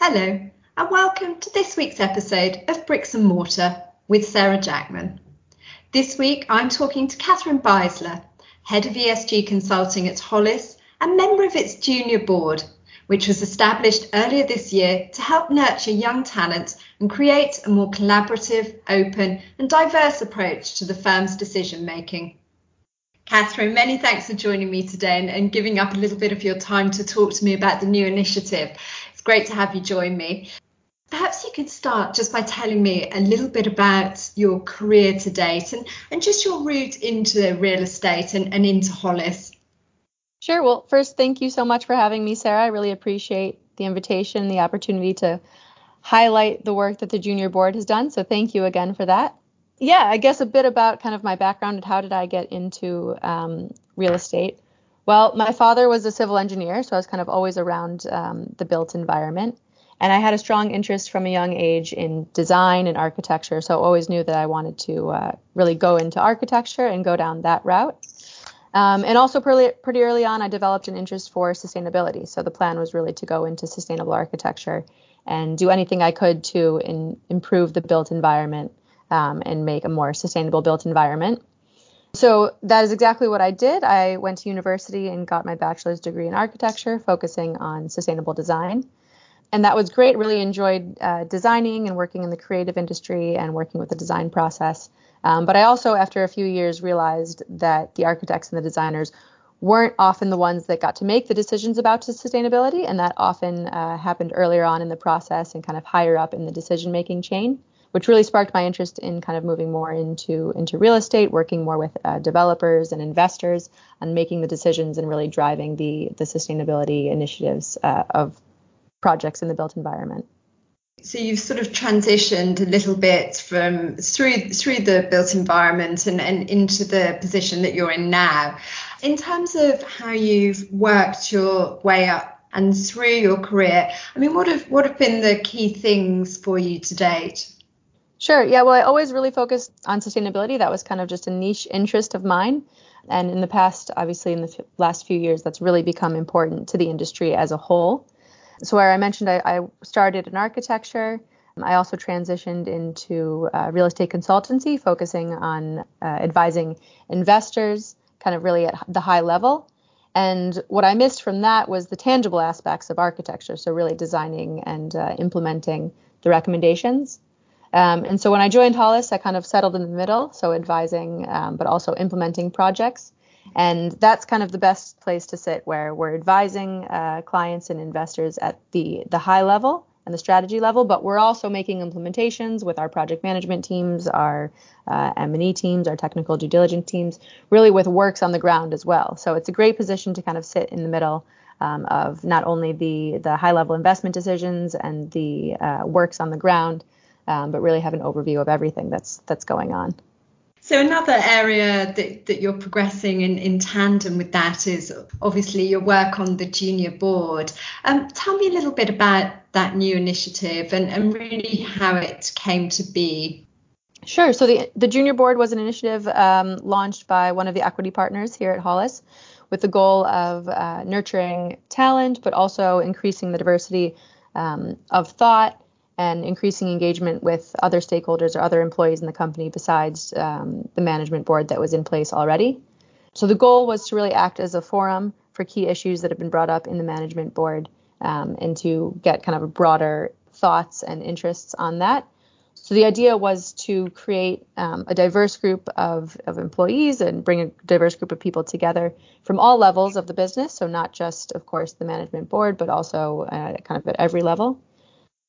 Hello, and welcome to this week's episode of Bricks and Mortar with Sarah Jackman. This week I'm talking to Catherine Beisler, Head of ESG Consulting at Hollis and member of its junior board, which was established earlier this year to help nurture young talent and create a more collaborative, open, and diverse approach to the firm's decision making. Catherine, many thanks for joining me today and, and, giving up a little bit of your time to talk to me about the new initiative great to have you join me. Perhaps you could start just by telling me a little bit about your career to date and, and just your route into real estate and, and into Hollis. Sure. Well, first, thank you so much for having me, Sarah. I really appreciate the invitation, the opportunity to highlight the work that the junior board has done. So thank you again for that. Yeah, I guess a bit about kind of my background and how did I get into um, real estate. Well, my father was a civil engineer, so I was kind of always around um, the built environment. And I had a strong interest from a young age in design and architecture, so I always knew that I wanted to uh, really go into architecture and go down that route. Um, and also pretty, pretty early on, I developed an interest for sustainability. So the plan was really to go into sustainable architecture and do anything I could to in, improve the built environment um, and make a more sustainable built environment. So that is exactly what I did. I went to university and got my bachelor's degree in architecture, focusing on sustainable design. And that was great. Really enjoyed uh, designing and working in the creative industry and working with the design process. Um, but I also, after a few years, realized that the architects and the designers weren't often the ones that got to make the decisions about sustainability, and that often uh, happened earlier on in the process and kind of higher up in the decision making chain which really sparked my interest in kind of moving more into into real estate, working more with uh, developers and investors on making the decisions and really driving the the sustainability initiatives uh, of projects in the built environment. So you've sort of transitioned a little bit from through through the built environment and, and into the position that you're in now. In terms of how you've worked your way up and through your career, I mean, what have what have been the key things for you to date? Sure. Yeah. Well, I always really focused on sustainability. That was kind of just a niche interest of mine. And in the past, obviously, in the f- last few years, that's really become important to the industry as a whole. So, where I mentioned I, I started in architecture, I also transitioned into uh, real estate consultancy, focusing on uh, advising investors kind of really at the high level. And what I missed from that was the tangible aspects of architecture. So, really designing and uh, implementing the recommendations. Um, and so when I joined Hollis, I kind of settled in the middle, so advising, um, but also implementing projects. And that's kind of the best place to sit, where we're advising uh, clients and investors at the the high level and the strategy level, but we're also making implementations with our project management teams, our uh, M&E teams, our technical due diligence teams, really with works on the ground as well. So it's a great position to kind of sit in the middle um, of not only the the high level investment decisions and the uh, works on the ground, um, but really have an overview of everything that's that's going on. So another area that, that you're progressing in, in tandem with that is obviously your work on the junior board. Um, tell me a little bit about that new initiative and, and really how it came to be. Sure. So the the junior board was an initiative um, launched by one of the equity partners here at Hollis, with the goal of uh, nurturing talent, but also increasing the diversity um, of thought and increasing engagement with other stakeholders or other employees in the company besides um, the management board that was in place already. So the goal was to really act as a forum for key issues that have been brought up in the management board um, and to get kind of broader thoughts and interests on that. So the idea was to create um, a diverse group of, of employees and bring a diverse group of people together from all levels of the business. So not just, of course, the management board, but also uh, kind of at every level.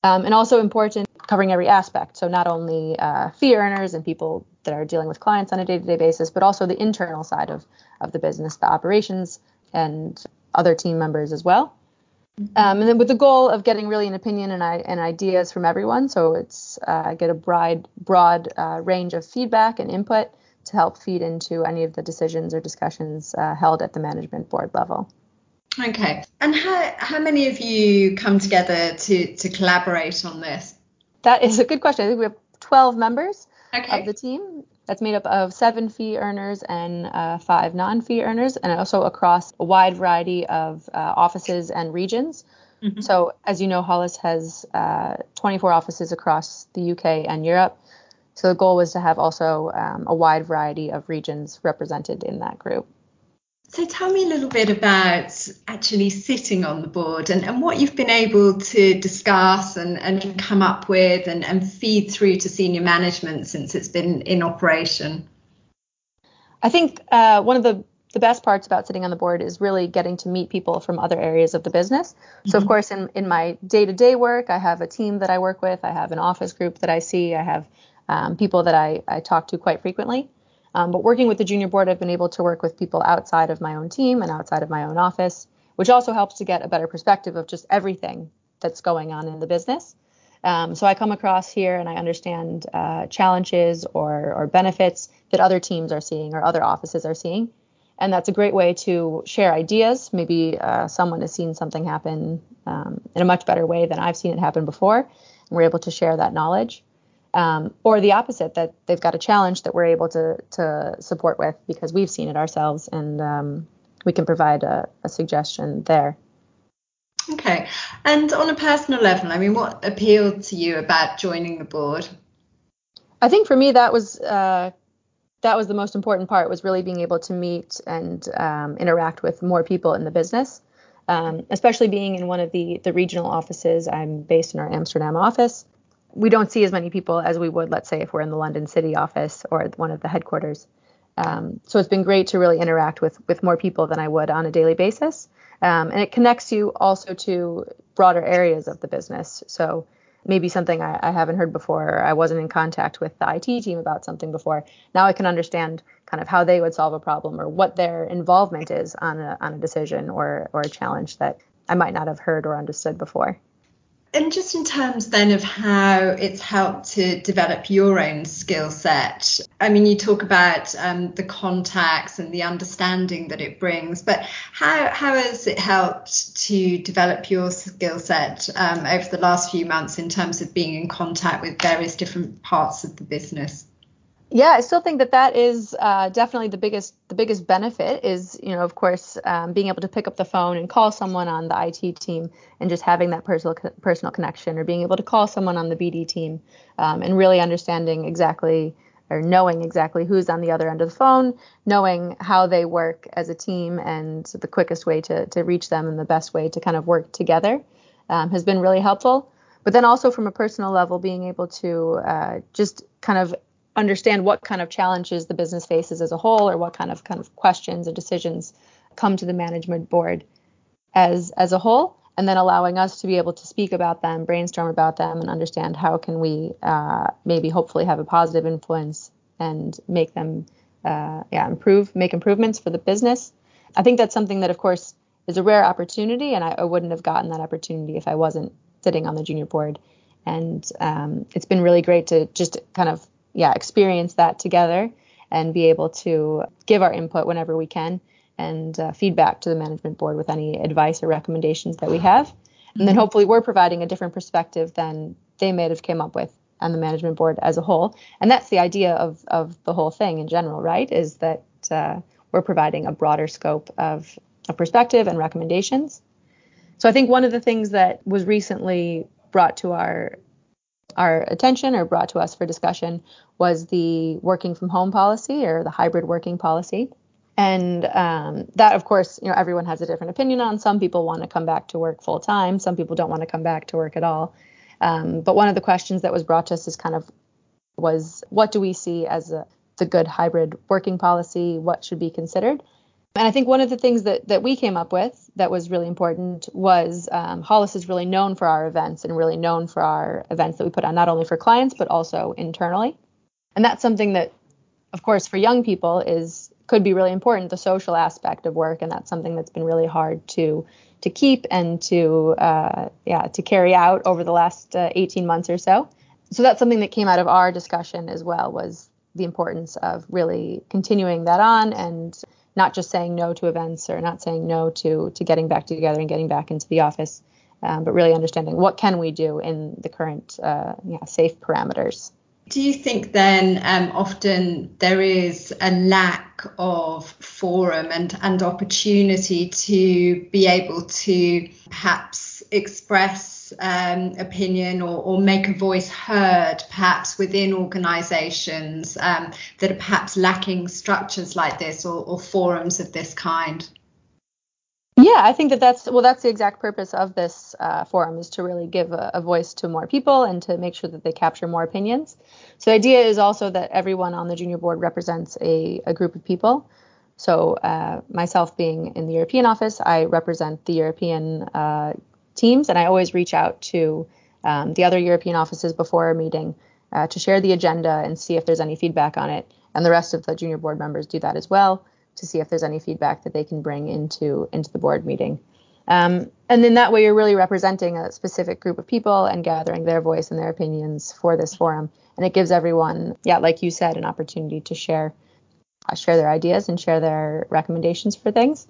Um, and also important covering every aspect. So not only uh, fee earners and people that are dealing with clients on a day-to-day basis, but also the internal side of of the business, the operations and other team members as well. Mm-hmm. Um, and then with the goal of getting really an opinion and, and ideas from everyone, so it's uh, get a broad broad uh, range of feedback and input to help feed into any of the decisions or discussions uh, held at the management board level. Okay. And how, how many of you come together to, to collaborate on this? That is a good question. I think we have 12 members okay. of the team. That's made up of seven fee earners and uh, five non fee earners, and also across a wide variety of uh, offices and regions. Mm-hmm. So, as you know, Hollis has uh, 24 offices across the UK and Europe. So, the goal was to have also um, a wide variety of regions represented in that group. So, tell me a little bit about actually sitting on the board and, and what you've been able to discuss and, and come up with and, and feed through to senior management since it's been in operation. I think uh, one of the the best parts about sitting on the board is really getting to meet people from other areas of the business. Mm-hmm. So of mm-hmm. course in, in my day-to-day work, I have a team that I work with, I have an office group that I see, I have um, people that I, I talk to quite frequently. Um, but working with the junior board, I've been able to work with people outside of my own team and outside of my own office, which also helps to get a better perspective of just everything that's going on in the business. Um, so I come across here and I understand uh, challenges or, or benefits that other teams are seeing or other offices are seeing and that's a great way to share ideas. Maybe uh, someone has seen something happen um, in a much better way than I've seen it happen before, and we're able to share that knowledge. Um, or the opposite, that they've got a challenge that we're able to to support with because we've seen it ourselves, and um, we can provide a, a suggestion there. Okay. And on a personal level, I mean, what appealed to you about joining the board? I think for me that was uh, that was the most important part was really being able to meet and um, interact with more people in the business um, especially being in one of the the regional offices i'm based in our amsterdam office we don't see as many people as we would let's say if we're in the london city office or one of the headquarters um, so it's been great to really interact with with more people than i would on a daily basis um, and it connects you also to broader areas of the business so maybe something I, I, haven't heard before, or I wasn't in contact with the IT team about something before. Now I can understand kind of how they would solve a problem or what their involvement is on a on a decision or or a challenge that I might not have heard or understood before. And just in terms then of how it's helped to develop your own skill set, I mean, you talk about um, the contacts and the understanding that it brings, but how, how has it helped to develop your skill set um, over the last few months in terms of being in contact with various different parts of the business? Yeah, I still think that that is uh, definitely the biggest the biggest benefit is you know of course um, being able to pick up the phone and call someone on the IT team and just having that personal personal connection or being able to call someone on the BD team um, and really understanding exactly or knowing exactly who's on the other end of the phone, knowing how they work as a team and the quickest way to to reach them and the best way to kind of work together um, has been really helpful. But then also from a personal level, being able to uh, just kind of understand what kind of challenges the business faces as a whole or what kind of kind of questions or decisions come to the management board as as a whole and then allowing us to be able to speak about them brainstorm about them and understand how can we uh, maybe hopefully have a positive influence and make them uh, yeah improve make improvements for the business. I think that's something that of course is a rare opportunity and I, I wouldn't have gotten that opportunity if i wasn't sitting on the junior board. And um, it's been really great to just kind of yeah, experience that together and be able to give our input whenever we can and uh, feedback to the management board with any advice or recommendations that we have. And then mm-hmm. hopefully we're providing a different perspective than they may have came up with on the management board as a whole. And that's the idea of, of the whole thing in general, right? Is that uh, we're providing a broader scope of, of perspective and recommendations. So I think one of the things that was recently brought to our our attention or brought to us for discussion was the working from home policy or the hybrid working policy. And um, that, of course, you know, everyone has a different opinion on. Some people want to come back to work full time. Some people don't want to come back to work at all. Um, but one of the questions that was brought to us is kind of was what do we see as a, the good hybrid working policy? What should be considered? And I think one of the things that, that we came up with that was really important was um, Hollis is really known for our events and really known for our events that we put on not only for clients but also internally. And that's something that, of course, for young people is could be really important, the social aspect of work, and that's something that's been really hard to to keep and to uh, yeah to carry out over the last uh, 18 months or so. So that's something that came out of our discussion as well was the importance of really continuing that on and not just saying no to events or not saying no to to getting back together and getting back into the office, um, but really understanding what can we do in the current uh, yeah, safe parameters. Do you think then um, often there is a lack of forum and, and opportunity to be able to perhaps express um, opinion or, or, make a voice heard, perhaps within organisations um, that are perhaps lacking structures like this or, or forums of this kind? Yeah, I think that that's well, that's the exact purpose of this uh, forum is to really give a, a, voice to more people and to make sure that they capture more opinions. So the idea is also that everyone on the junior board represents a, a group of people. So uh, myself being in the European office, I represent the European uh, teams, and I always reach out to um, the other European offices before a meeting uh, to share the agenda and see if there's any feedback on it. And the rest of the junior board members do that as well to see if there's any feedback that they can bring into into the board meeting. Um, and then that way, you're really representing a specific group of people and gathering their voice and their opinions for this forum. And it gives everyone, yeah, like you said, an opportunity to share uh, share their ideas and share their recommendations for things.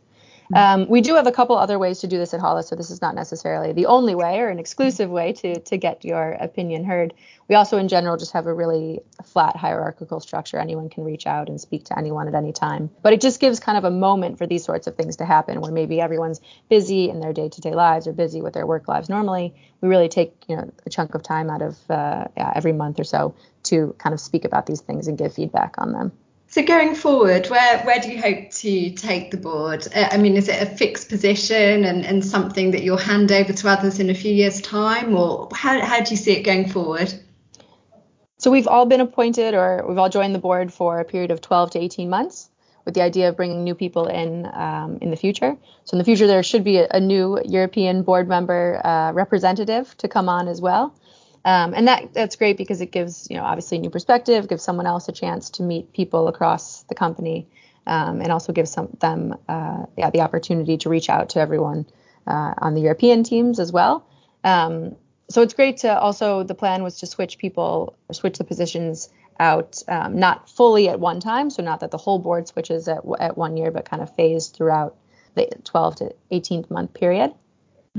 Um, we do have a couple other ways to do this at Hollis, so this is not necessarily the only way or an exclusive way to to get your opinion heard. We also, in general, just have a really flat hierarchical structure. Anyone can reach out and speak to anyone at any time, but it just gives kind of a moment for these sorts of things to happen, where maybe everyone's busy in their day-to-day lives or busy with their work lives normally. We really take you know a chunk of time out of uh, yeah, every month or so to kind of speak about these things and give feedback on them. So going forward, where where do you hope to take the board? Uh, I mean, is it a fixed position and, and something that you'll hand over to others in a few years' time, or how how do you see it going forward? So we've all been appointed, or we've all joined the board for a period of 12 to 18 months, with the idea of bringing new people in um, in the future. So in the future, there should be a, a new European board member uh, representative to come on as well. Um, and that that's great because it gives you know obviously a new perspective, gives someone else a chance to meet people across the company, um, and also gives some, them uh, yeah the opportunity to reach out to everyone uh, on the European teams as well. Um, so it's great to also the plan was to switch people or switch the positions out um, not fully at one time, so not that the whole board switches at at one year, but kind of phased throughout the 12 to 18 month period.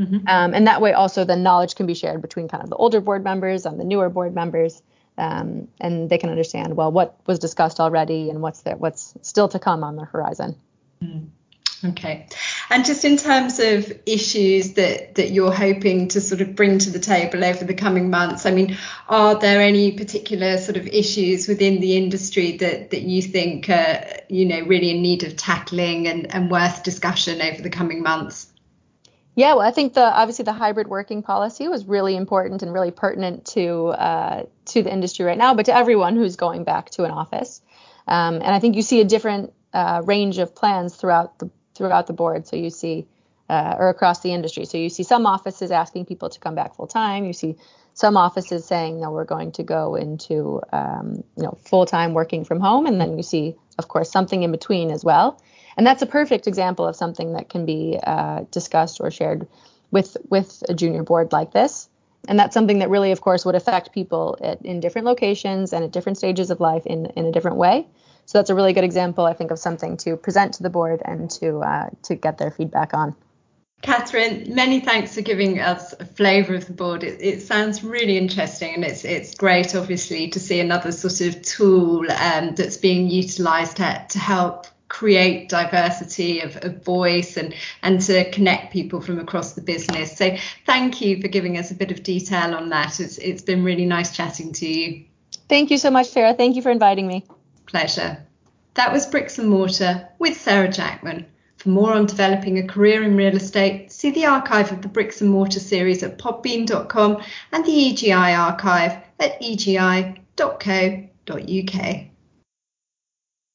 Mm-hmm. Um, and that way, also, the knowledge can be shared between kind of the older board members and the newer board members, um, and they can understand well what was discussed already and what's there, what's still to come on the horizon. Mm. Okay. And just in terms of issues that, that you're hoping to sort of bring to the table over the coming months, I mean, are there any particular sort of issues within the industry that, that you think are, you know, really in need of tackling and, and worth discussion over the coming months? Yeah, well, I think the obviously the hybrid working policy was really important and really pertinent to uh, to the industry right now, but to everyone who's going back to an office. Um, and I think you see a different uh, range of plans throughout the throughout the board. So you see uh, or across the industry. So you see some offices asking people to come back full time. You see some offices saying, no, we're going to go into um, you know full time working from home, and then you see, of course, something in between as well. And that's a perfect example of something that can be uh, discussed or shared with with a junior board like this. And that's something that really, of course, would affect people at, in different locations and at different stages of life in, in a different way. So that's a really good example, I think, of something to present to the board and to uh, to get their feedback on. Catherine, many thanks for giving us a flavour of the board. It, it, sounds really interesting, and it's it's great, obviously, to see another sort of tool um, that's being utilised to, to help create diversity of, of, voice and and to connect people from across the business. So thank you for giving us a bit of detail on that. It's it's been really nice chatting to you. Thank you so much, Sarah. Thank you for inviting me. Pleasure. That was Bricks and Mortar with Sarah Jackman. For more on developing a career in real estate, see the archive of the Bricks and Mortar series at podbean.com and the EGI archive at egi.co.uk.